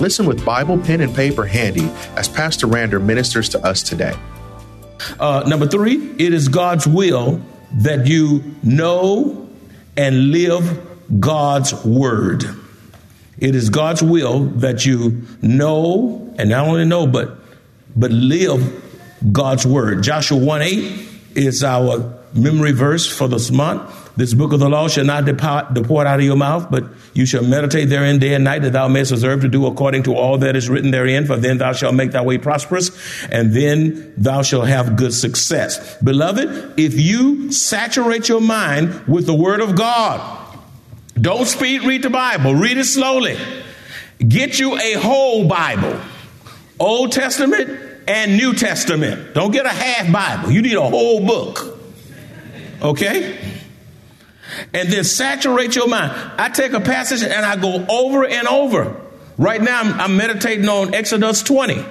Listen with Bible, pen, and paper handy as Pastor Rander ministers to us today. Uh, number three, it is God's will that you know and live God's word. It is God's will that you know and not only know, but but live God's word. Joshua 1 8 is our memory verse for this month. This book of the law shall not depart, depart out of your mouth, but you shall meditate therein day and night, that thou mayest observe to do according to all that is written therein. For then thou shalt make thy way prosperous, and then thou shalt have good success. Beloved, if you saturate your mind with the word of God, don't speed read the Bible, read it slowly. Get you a whole Bible, Old Testament and New Testament. Don't get a half Bible, you need a whole book. Okay? And then saturate your mind. I take a passage and I go over and over. Right now, I'm, I'm meditating on Exodus 20.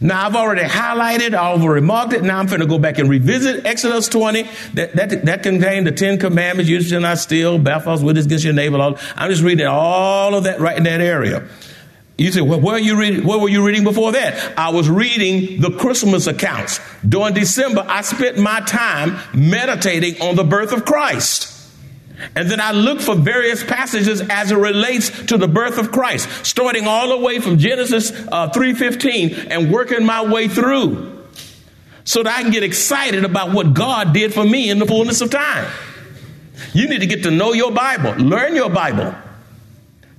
Now, I've already highlighted, I've already marked it. Now, I'm going to go back and revisit Exodus 20. That, that, that contained the Ten Commandments, you shall not steal, bear false witness against your neighbor. All, I'm just reading all of that right in that area. You say, well, where, you reading, where were you reading before that? I was reading the Christmas accounts. During December, I spent my time meditating on the birth of Christ. And then I look for various passages as it relates to the birth of Christ, starting all the way from Genesis uh, 3:15 and working my way through so that I can get excited about what God did for me in the fullness of time. You need to get to know your Bible, learn your Bible.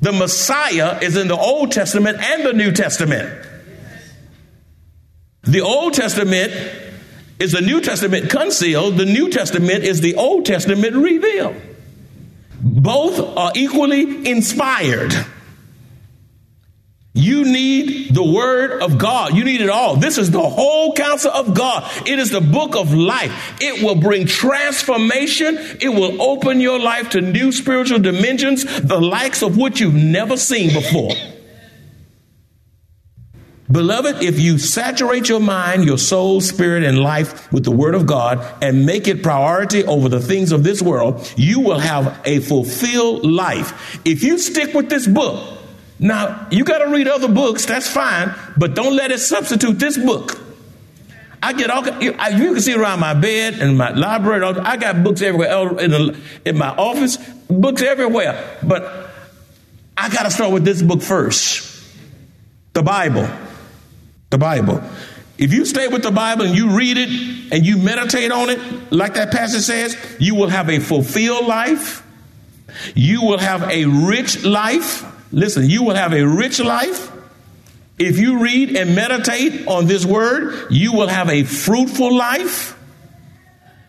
The Messiah is in the Old Testament and the New Testament. The Old Testament is the New Testament concealed, the New Testament is the Old Testament revealed. Both are equally inspired. You need the word of God. You need it all. This is the whole counsel of God. It is the book of life. It will bring transformation. It will open your life to new spiritual dimensions, the likes of which you've never seen before. Beloved, if you saturate your mind, your soul, spirit, and life with the Word of God and make it priority over the things of this world, you will have a fulfilled life. If you stick with this book, now you got to read other books, that's fine, but don't let it substitute this book. I get all you can see around my bed and my library. I got books everywhere in, the, in my office, books everywhere. But I got to start with this book first, the Bible the Bible. If you stay with the Bible and you read it and you meditate on it, like that passage says, you will have a fulfilled life. You will have a rich life. Listen, you will have a rich life. If you read and meditate on this word, you will have a fruitful life.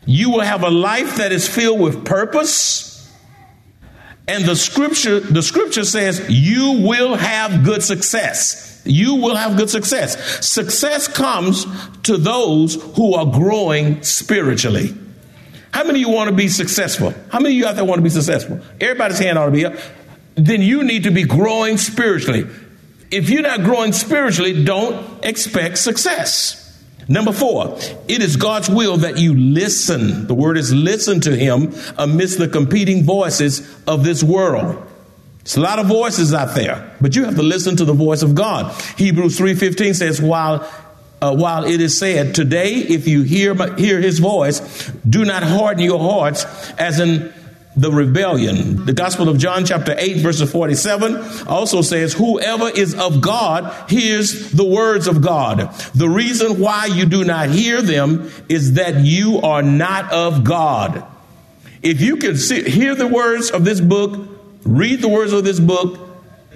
You will have a life that is filled with purpose. And the scripture, the scripture says you will have good success you will have good success. Success comes to those who are growing spiritually. How many of you want to be successful? How many of you out there want to be successful? Everybody's hand ought to be up. Then you need to be growing spiritually. If you're not growing spiritually, don't expect success. Number four, it is God's will that you listen. The word is listen to Him amidst the competing voices of this world. There's a lot of voices out there, but you have to listen to the voice of God. Hebrews 3:15 says, "While uh, while it is said, Today, if you hear, hear his voice, do not harden your hearts as in the rebellion. The Gospel of John, chapter 8, verse 47, also says, Whoever is of God hears the words of God. The reason why you do not hear them is that you are not of God. If you can see, hear the words of this book, read the words of this book,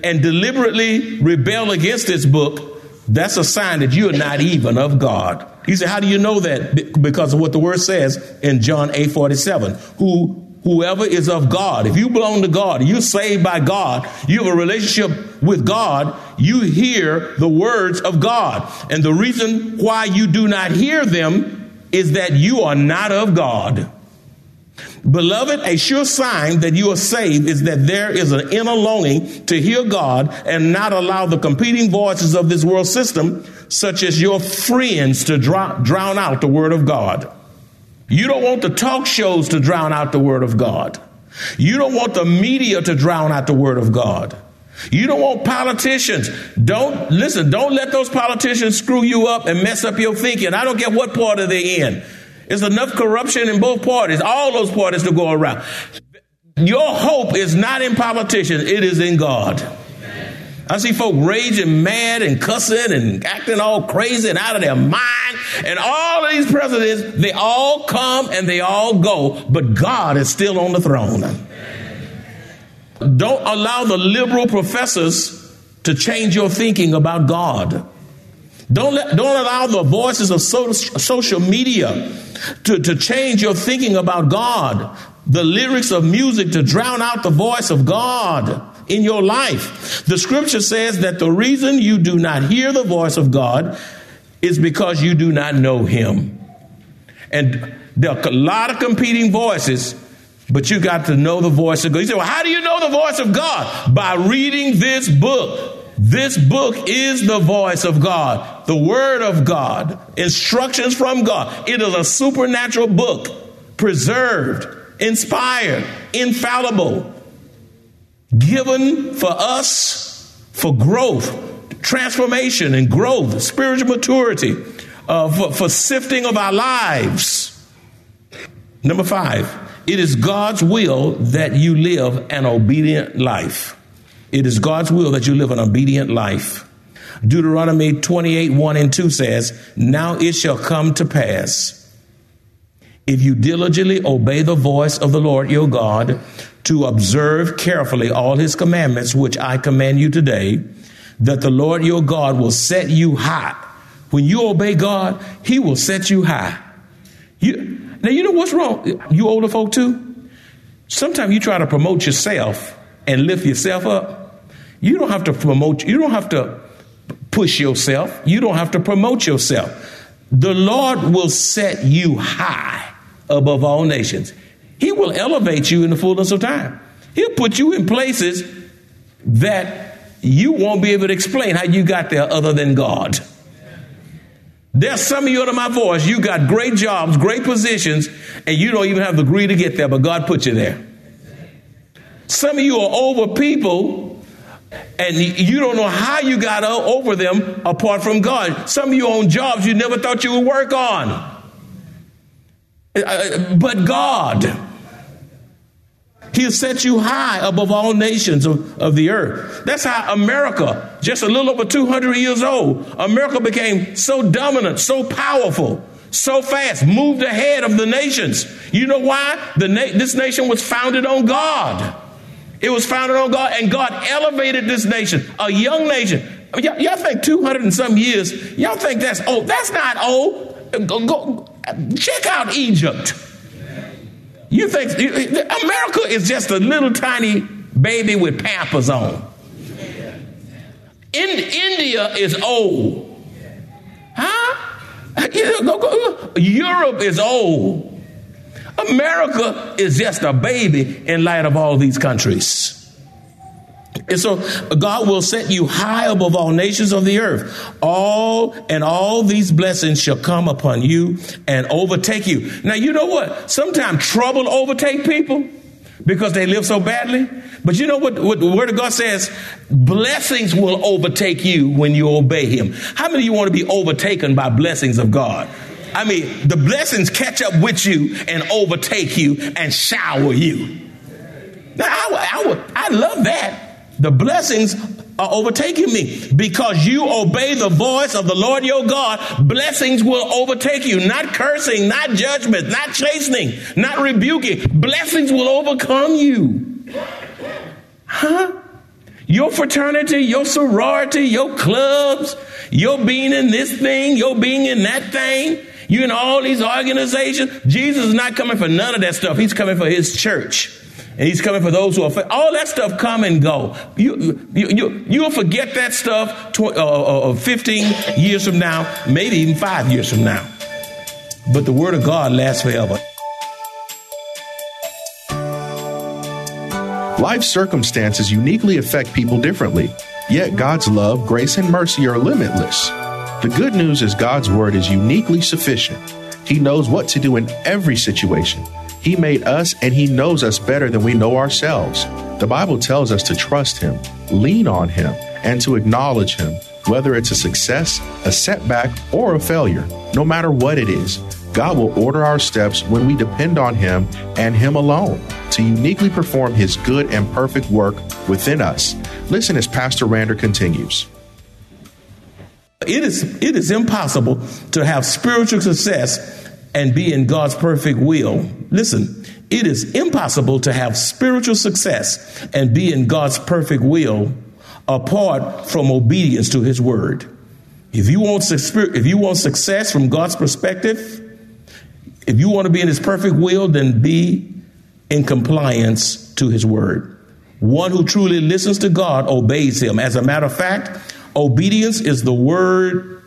and deliberately rebel against this book, that's a sign that you are not even of God. He said, How do you know that? Because of what the word says in John 8 47. Who whoever is of God, if you belong to God, you're saved by God, you have a relationship with God, you hear the words of God. And the reason why you do not hear them is that you are not of God. Beloved, a sure sign that you are saved is that there is an inner longing to hear God and not allow the competing voices of this world system, such as your friends, to drown out the Word of God. You don't want the talk shows to drown out the Word of God. You don't want the media to drown out the Word of God. You don't want politicians. Don't listen, don't let those politicians screw you up and mess up your thinking. I don't care what party they're in. There's enough corruption in both parties, all those parties to go around. Your hope is not in politicians, it is in God. I see folk raging mad and cussing and acting all crazy and out of their mind. And all of these presidents, they all come and they all go, but God is still on the throne. Don't allow the liberal professors to change your thinking about God. Don't, let, don't allow the voices of so, social media to, to change your thinking about God, the lyrics of music to drown out the voice of God in your life. The scripture says that the reason you do not hear the voice of God is because you do not know Him. And there are a lot of competing voices, but you got to know the voice of God. You say, well, how do you know the voice of God? By reading this book. This book is the voice of God, the Word of God, instructions from God. It is a supernatural book, preserved, inspired, infallible, given for us for growth, transformation, and growth, spiritual maturity, uh, for, for sifting of our lives. Number five, it is God's will that you live an obedient life. It is God's will that you live an obedient life. Deuteronomy 28 1 and 2 says, Now it shall come to pass, if you diligently obey the voice of the Lord your God, to observe carefully all his commandments, which I command you today, that the Lord your God will set you high. When you obey God, he will set you high. You, now, you know what's wrong? You older folk too? Sometimes you try to promote yourself and lift yourself up. You don't have to promote, you don't have to push yourself. You don't have to promote yourself. The Lord will set you high above all nations. He will elevate you in the fullness of time. He'll put you in places that you won't be able to explain how you got there other than God. There's some of you under my voice, you got great jobs, great positions, and you don't even have the degree to get there, but God put you there. Some of you are over people and you don't know how you got over them apart from God. Some of you own jobs you never thought you would work on. Uh, but God, He'll set you high above all nations of, of the earth. That's how America, just a little over 200 years old, America became so dominant, so powerful, so fast, moved ahead of the nations. You know why? The na- this nation was founded on God. It was founded on God, and God elevated this nation, a young nation. Y'all, y'all think 200 and some years, y'all think that's old. That's not old. Go, go, check out Egypt. You think America is just a little tiny baby with pampers on. In, India is old. Huh? Europe is old. America is just a baby in light of all these countries. And so God will set you high above all nations of the earth. All and all these blessings shall come upon you and overtake you. Now you know what? Sometimes trouble overtake people because they live so badly. But you know what, what the word of God says? Blessings will overtake you when you obey him. How many of you want to be overtaken by blessings of God? I mean, the blessings catch up with you and overtake you and shower you. Now, I, I, I love that. The blessings are overtaking me because you obey the voice of the Lord your God. Blessings will overtake you, not cursing, not judgment, not chastening, not rebuking. Blessings will overcome you. Huh? Your fraternity, your sorority, your clubs, your being in this thing, your being in that thing, you in all these organizations. Jesus is not coming for none of that stuff. He's coming for his church. And he's coming for those who are all that stuff come and go. You you you you'll forget that stuff tw- uh, uh, uh 15 years from now, maybe even 5 years from now. But the word of God lasts forever. Life circumstances uniquely affect people differently, yet God's love, grace, and mercy are limitless. The good news is God's word is uniquely sufficient. He knows what to do in every situation. He made us and He knows us better than we know ourselves. The Bible tells us to trust Him, lean on Him, and to acknowledge Him, whether it's a success, a setback, or a failure. No matter what it is, God will order our steps when we depend on Him and Him alone to uniquely perform His good and perfect work within us. Listen as Pastor Rander continues. It is, it is impossible to have spiritual success and be in God's perfect will. Listen, it is impossible to have spiritual success and be in God's perfect will apart from obedience to His word. If you want, if you want success from God's perspective, if you want to be in his perfect will, then be in compliance to his word. One who truly listens to God obeys him. As a matter of fact, obedience is the word,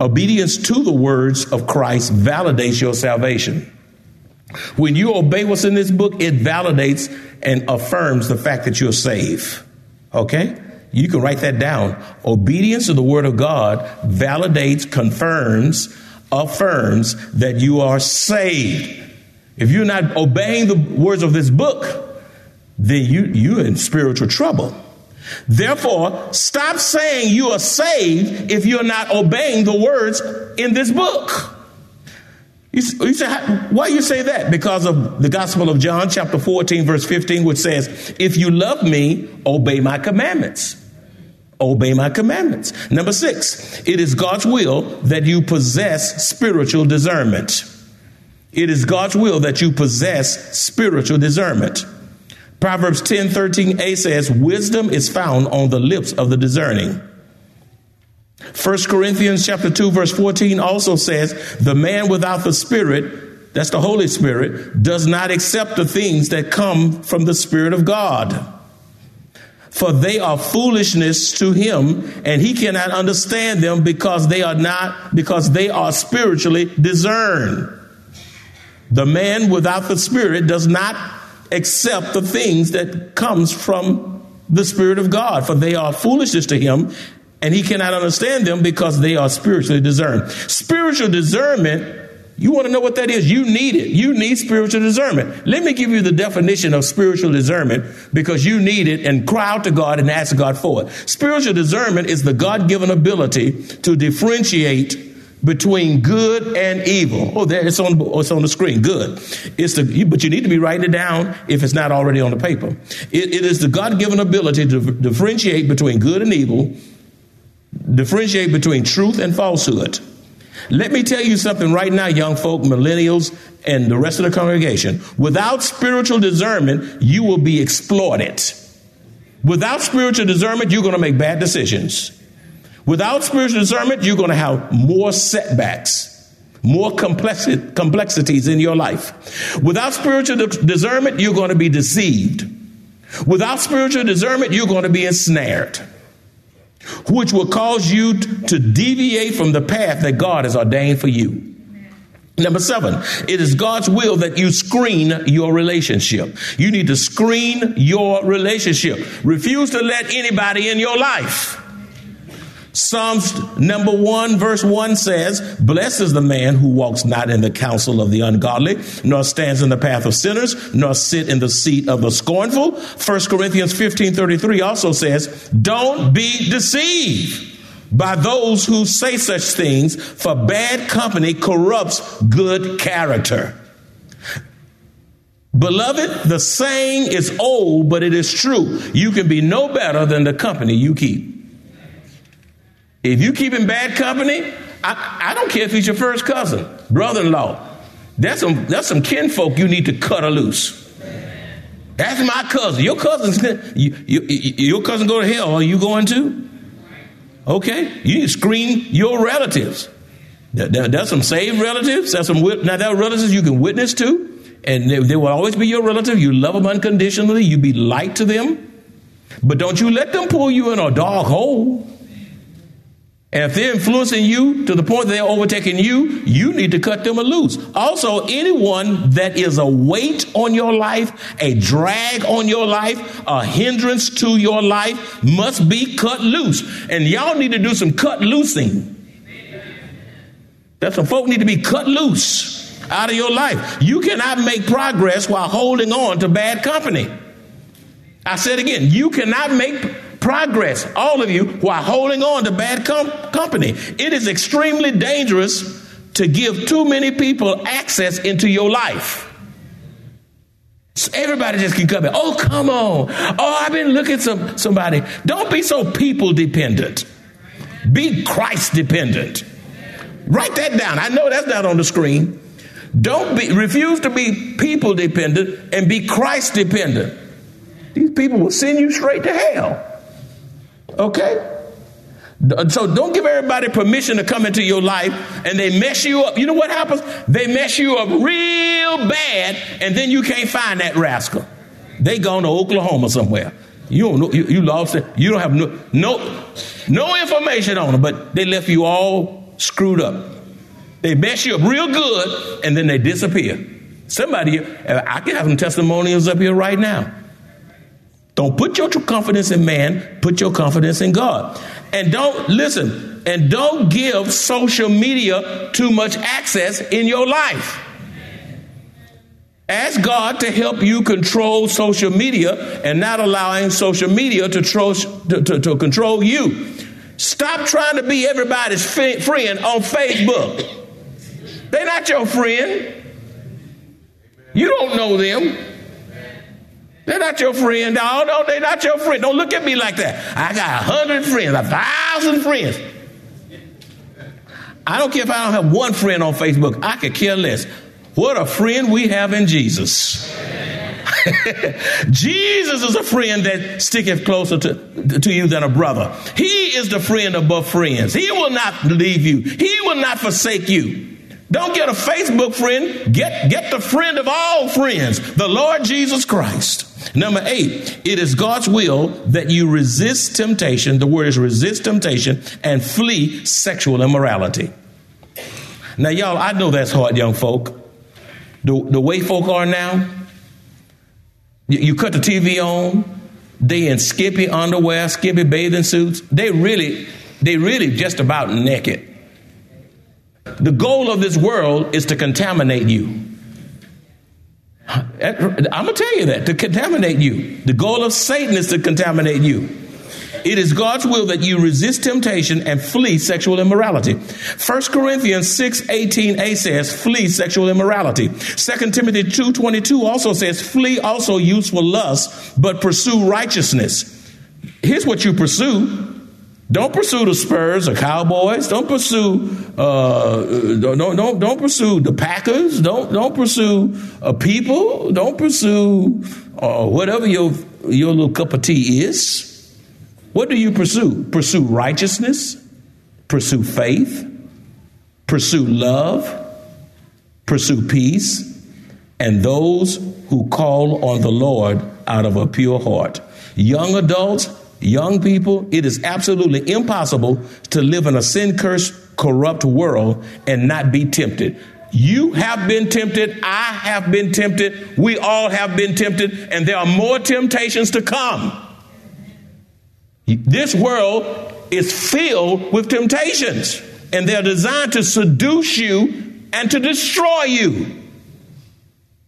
obedience to the words of Christ validates your salvation. When you obey what's in this book, it validates and affirms the fact that you're saved. Okay? You can write that down. Obedience to the word of God validates, confirms, affirms that you are saved. If you're not obeying the words of this book, then you, you're in spiritual trouble. Therefore, stop saying you are saved if you're not obeying the words in this book. You, you say, why you say that? Because of the Gospel of John, chapter 14, verse 15, which says, If you love me, obey my commandments obey my commandments. Number six, it is God's will that you possess spiritual discernment. It is God's will that you possess spiritual discernment. Proverbs 10 13a says, Wisdom is found on the lips of the discerning. 1 Corinthians chapter 2 verse 14 also says, The man without the Spirit, that's the Holy Spirit, does not accept the things that come from the Spirit of God for they are foolishness to him and he cannot understand them because they are not because they are spiritually discerned the man without the spirit does not accept the things that comes from the spirit of god for they are foolishness to him and he cannot understand them because they are spiritually discerned spiritual discernment you want to know what that is? You need it. You need spiritual discernment. Let me give you the definition of spiritual discernment because you need it and cry out to God and ask God for it. Spiritual discernment is the God given ability to differentiate between good and evil. Oh, there it's on it's on the screen. Good. It's the but you need to be writing it down if it's not already on the paper. it, it is the God given ability to differentiate between good and evil, differentiate between truth and falsehood let me tell you something right now, young folk, millennials, and the rest of the congregation. Without spiritual discernment, you will be exploited. Without spiritual discernment, you're going to make bad decisions. Without spiritual discernment, you're going to have more setbacks, more complexi- complexities in your life. Without spiritual discernment, you're going to be deceived. Without spiritual discernment, you're going to be ensnared which will cause you to deviate from the path that God has ordained for you. Number seven, it is God's will that you screen your relationship. You need to screen your relationship. Refuse to let anybody in your life Psalms number one, verse one says, Blessed is the man who walks not in the counsel of the ungodly, nor stands in the path of sinners, nor sit in the seat of the scornful. 1 Corinthians 15 33 also says, Don't be deceived by those who say such things, for bad company corrupts good character. Beloved, the saying is old, but it is true. You can be no better than the company you keep. If you keep in bad company, I, I don't care if he's your first cousin, brother-in-law. That's some that's some kinfolk you need to cut a loose. That's my cousin. Your cousin's you, you, your cousin go to hell. Are you going to? Okay, you need to screen your relatives. That's some saved relatives. That's some now are relatives you can witness to, and they, they will always be your relative. You love them unconditionally. You be light to them, but don't you let them pull you in a dark hole. And if they're influencing you to the point that they're overtaking you, you need to cut them loose. Also, anyone that is a weight on your life, a drag on your life, a hindrance to your life must be cut loose. And y'all need to do some cut loosing. That some folk need to be cut loose out of your life. You cannot make progress while holding on to bad company. I said again, you cannot make progress, all of you who are holding on to bad com- company. It is extremely dangerous to give too many people access into your life. So everybody just can come in. Oh, come on. Oh, I've been looking some somebody. Don't be so people dependent. Be Christ dependent. Write that down. I know that's not on the screen. Don't be refuse to be people dependent and be Christ dependent. These people will send you straight to hell. Okay? So don't give everybody permission to come into your life and they mess you up. You know what happens? They mess you up real bad and then you can't find that rascal. They gone to Oklahoma somewhere. You don't know, you, you lost it. You don't have no, no, no information on them, but they left you all screwed up. They mess you up real good and then they disappear. Somebody, I can have some testimonials up here right now. Don't put your confidence in man, put your confidence in God. And don't listen, and don't give social media too much access in your life. Ask God to help you control social media and not allowing social media to, tro- to, to, to control you. Stop trying to be everybody's friend on Facebook. They're not your friend. You don't know them. They're not your friend. No, no, they're not your friend. Don't look at me like that. I got a hundred friends, a thousand friends. I don't care if I don't have one friend on Facebook. I could care less. What a friend we have in Jesus. Jesus is a friend that sticketh closer to, to you than a brother. He is the friend above friends. He will not leave you. He will not forsake you. Don't get a Facebook friend. Get, get the friend of all friends, the Lord Jesus Christ. Number eight, it is God's will that you resist temptation. The word is resist temptation and flee sexual immorality. Now, y'all, I know that's hard, young folk. The, the way folk are now, you, you cut the TV on, they in skimpy underwear, skimpy bathing suits. They really, they really just about naked. The goal of this world is to contaminate you. I'm to tell you that to contaminate you. The goal of Satan is to contaminate you. It is God's will that you resist temptation and flee sexual immorality. 1 Corinthians 6 18a says, flee sexual immorality. 2 Timothy 2 22 also says, flee also useful lust, but pursue righteousness. Here's what you pursue don't pursue the Spurs or Cowboys. Don't pursue uh, don't, don't don't pursue the Packers. Don't don't pursue uh, people. Don't pursue uh, whatever your your little cup of tea is. What do you pursue? Pursue righteousness. Pursue faith. Pursue love. Pursue peace. And those who call on the Lord out of a pure heart. Young adults young people, it is absolutely impossible to live in a sin cursed, corrupt world and not be tempted. You have been tempted. I have been tempted. We all have been tempted. And there are more temptations to come. This world is filled with temptations, and they're designed to seduce you and to destroy you.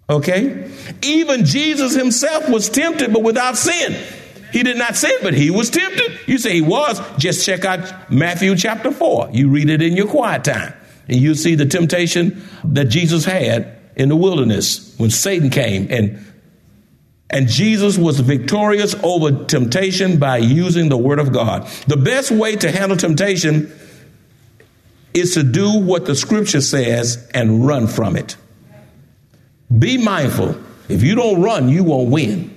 Okay? Even Jesus himself was tempted, but without sin. He did not sin, but he was tempted. You say he was. Just check out Matthew chapter 4. You read it in your quiet time, and you see the temptation that Jesus had in the wilderness when Satan came and and Jesus was victorious over temptation by using the word of God. The best way to handle temptation is to do what the scripture says and run from it. Be mindful. If you don't run, you won't win.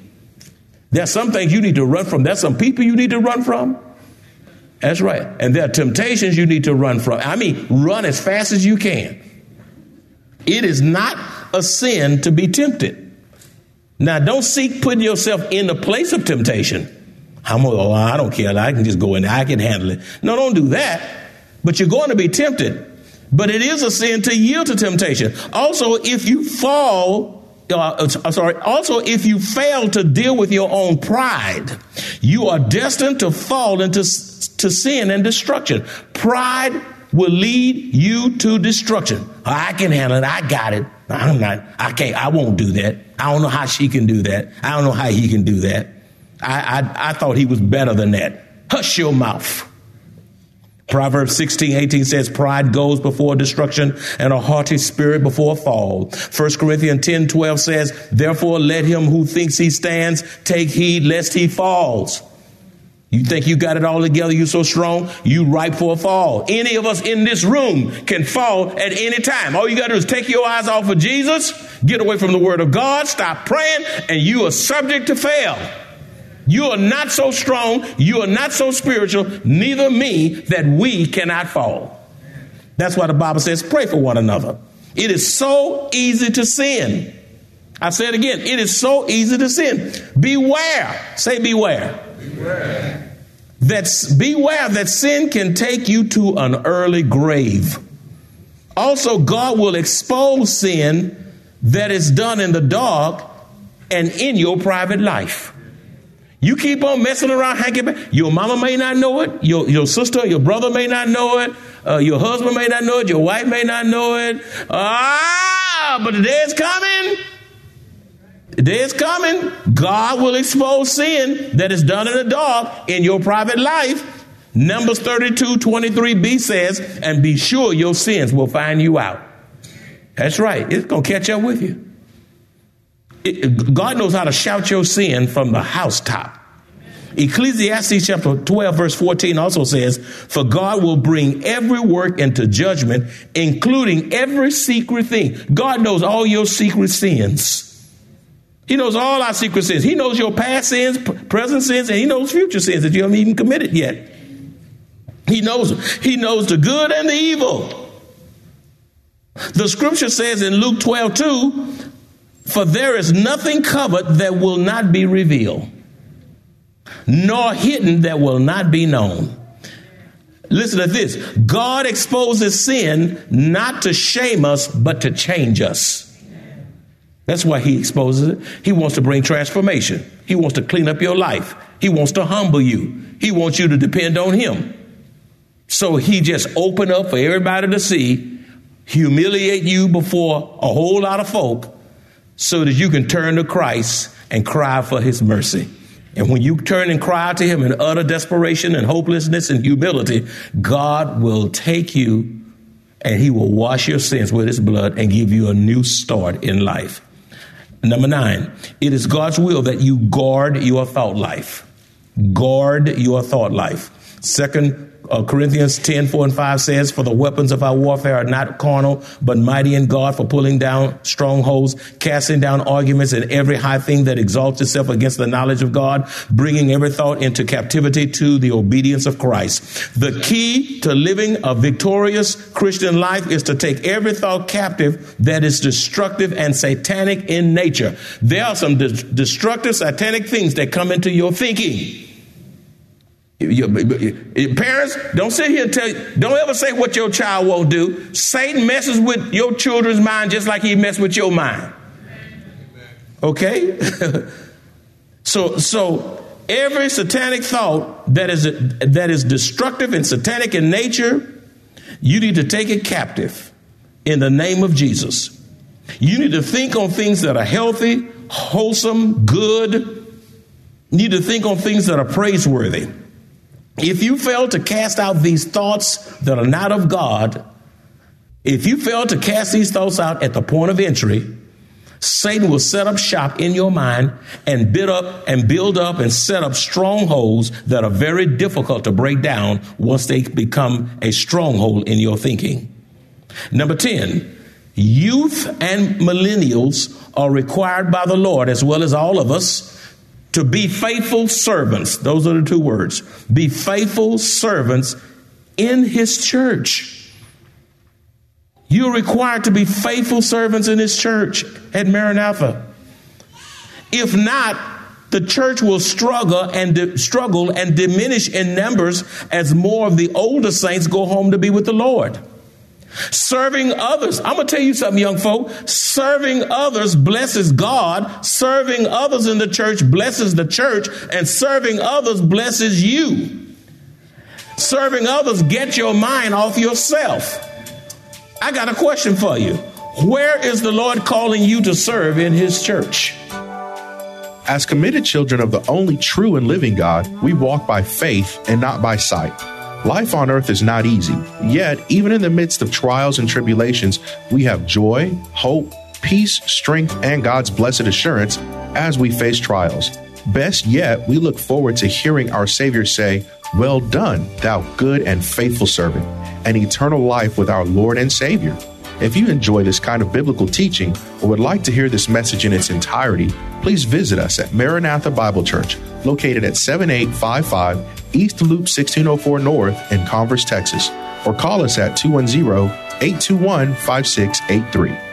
There's some things you need to run from. There's some people you need to run from. That's right. And there are temptations you need to run from. I mean, run as fast as you can. It is not a sin to be tempted. Now, don't seek putting yourself in the place of temptation. I'm, oh, I don't care. I can just go in there. I can handle it. No, don't do that. But you're going to be tempted. But it is a sin to yield to temptation. Also, if you fall, uh, uh, sorry, also, if you fail to deal with your own pride, you are destined to fall into to sin and destruction. Pride will lead you to destruction. I can handle it. I got it. I'm not, I can't, I won't do that. I don't know how she can do that. I don't know how he can do that. I, I, I thought he was better than that. Hush your mouth. Proverbs 16, 18 says, Pride goes before destruction and a haughty spirit before a fall. 1 Corinthians 10, 12 says, Therefore let him who thinks he stands take heed lest he falls. You think you got it all together, you so strong, you ripe for a fall. Any of us in this room can fall at any time. All you got to do is take your eyes off of Jesus, get away from the word of God, stop praying, and you are subject to fail. You are not so strong, you are not so spiritual, neither me, that we cannot fall. That's why the Bible says, pray for one another. It is so easy to sin. I say it again, it is so easy to sin. Beware. Say beware. Beware. That's beware that sin can take you to an early grave. Also, God will expose sin that is done in the dark and in your private life. You keep on messing around, hanging back. Your mama may not know it. Your, your sister, your brother may not know it. Uh, your husband may not know it. Your wife may not know it. Ah, but the day is coming the day is coming. God will expose sin that is done in the dark in your private life. Numbers 32, 23b says, and be sure your sins will find you out. That's right. It's going to catch up with you. God knows how to shout your sin from the housetop. Ecclesiastes chapter 12, verse 14 also says, For God will bring every work into judgment, including every secret thing. God knows all your secret sins. He knows all our secret sins. He knows your past sins, present sins, and he knows future sins that you haven't even committed yet. He knows He knows the good and the evil. The scripture says in Luke 12, 2, for there is nothing covered that will not be revealed, nor hidden that will not be known. Listen to this God exposes sin not to shame us, but to change us. That's why he exposes it. He wants to bring transformation. He wants to clean up your life. He wants to humble you. He wants you to depend on him. So he just opened up for everybody to see, humiliate you before a whole lot of folk so that you can turn to Christ and cry for his mercy. And when you turn and cry to him in utter desperation and hopelessness and humility, God will take you and he will wash your sins with his blood and give you a new start in life. Number nine, it is God's will that you guard your thought life. Guard your thought life. Second uh, Corinthians 10, 4 and 5 says, For the weapons of our warfare are not carnal, but mighty in God for pulling down strongholds, casting down arguments and every high thing that exalts itself against the knowledge of God, bringing every thought into captivity to the obedience of Christ. The key to living a victorious Christian life is to take every thought captive that is destructive and satanic in nature. There are some de- destructive satanic things that come into your thinking. Parents, don't sit here and tell you, don't ever say what your child won't do. Satan messes with your children's mind just like he messed with your mind. Okay? so, so Every satanic thought that is that is destructive and satanic in nature, you need to take it captive in the name of Jesus. You need to think on things that are healthy, wholesome, good. You need to think on things that are praiseworthy. If you fail to cast out these thoughts that are not of God, if you fail to cast these thoughts out at the point of entry, Satan will set up shop in your mind and build up and build up and set up strongholds that are very difficult to break down once they become a stronghold in your thinking. Number 10, youth and millennials are required by the Lord, as well as all of us, to be faithful servants. Those are the two words. Be faithful servants in his church. You're required to be faithful servants in His church at Maranatha. If not, the church will struggle and di- struggle and diminish in numbers as more of the older saints go home to be with the Lord. Serving others, I'm gonna tell you something, young folk. Serving others blesses God. Serving others in the church blesses the church, and serving others blesses you. Serving others get your mind off yourself. I got a question for you. Where is the Lord calling you to serve in His church? As committed children of the only true and living God, we walk by faith and not by sight. Life on earth is not easy, yet, even in the midst of trials and tribulations, we have joy, hope, peace, strength, and God's blessed assurance as we face trials. Best yet, we look forward to hearing our Savior say, Well done, thou good and faithful servant and eternal life with our Lord and Savior. If you enjoy this kind of biblical teaching or would like to hear this message in its entirety, please visit us at Maranatha Bible Church, located at 7855 East Loop 1604 North in Converse, Texas, or call us at 210 821 5683.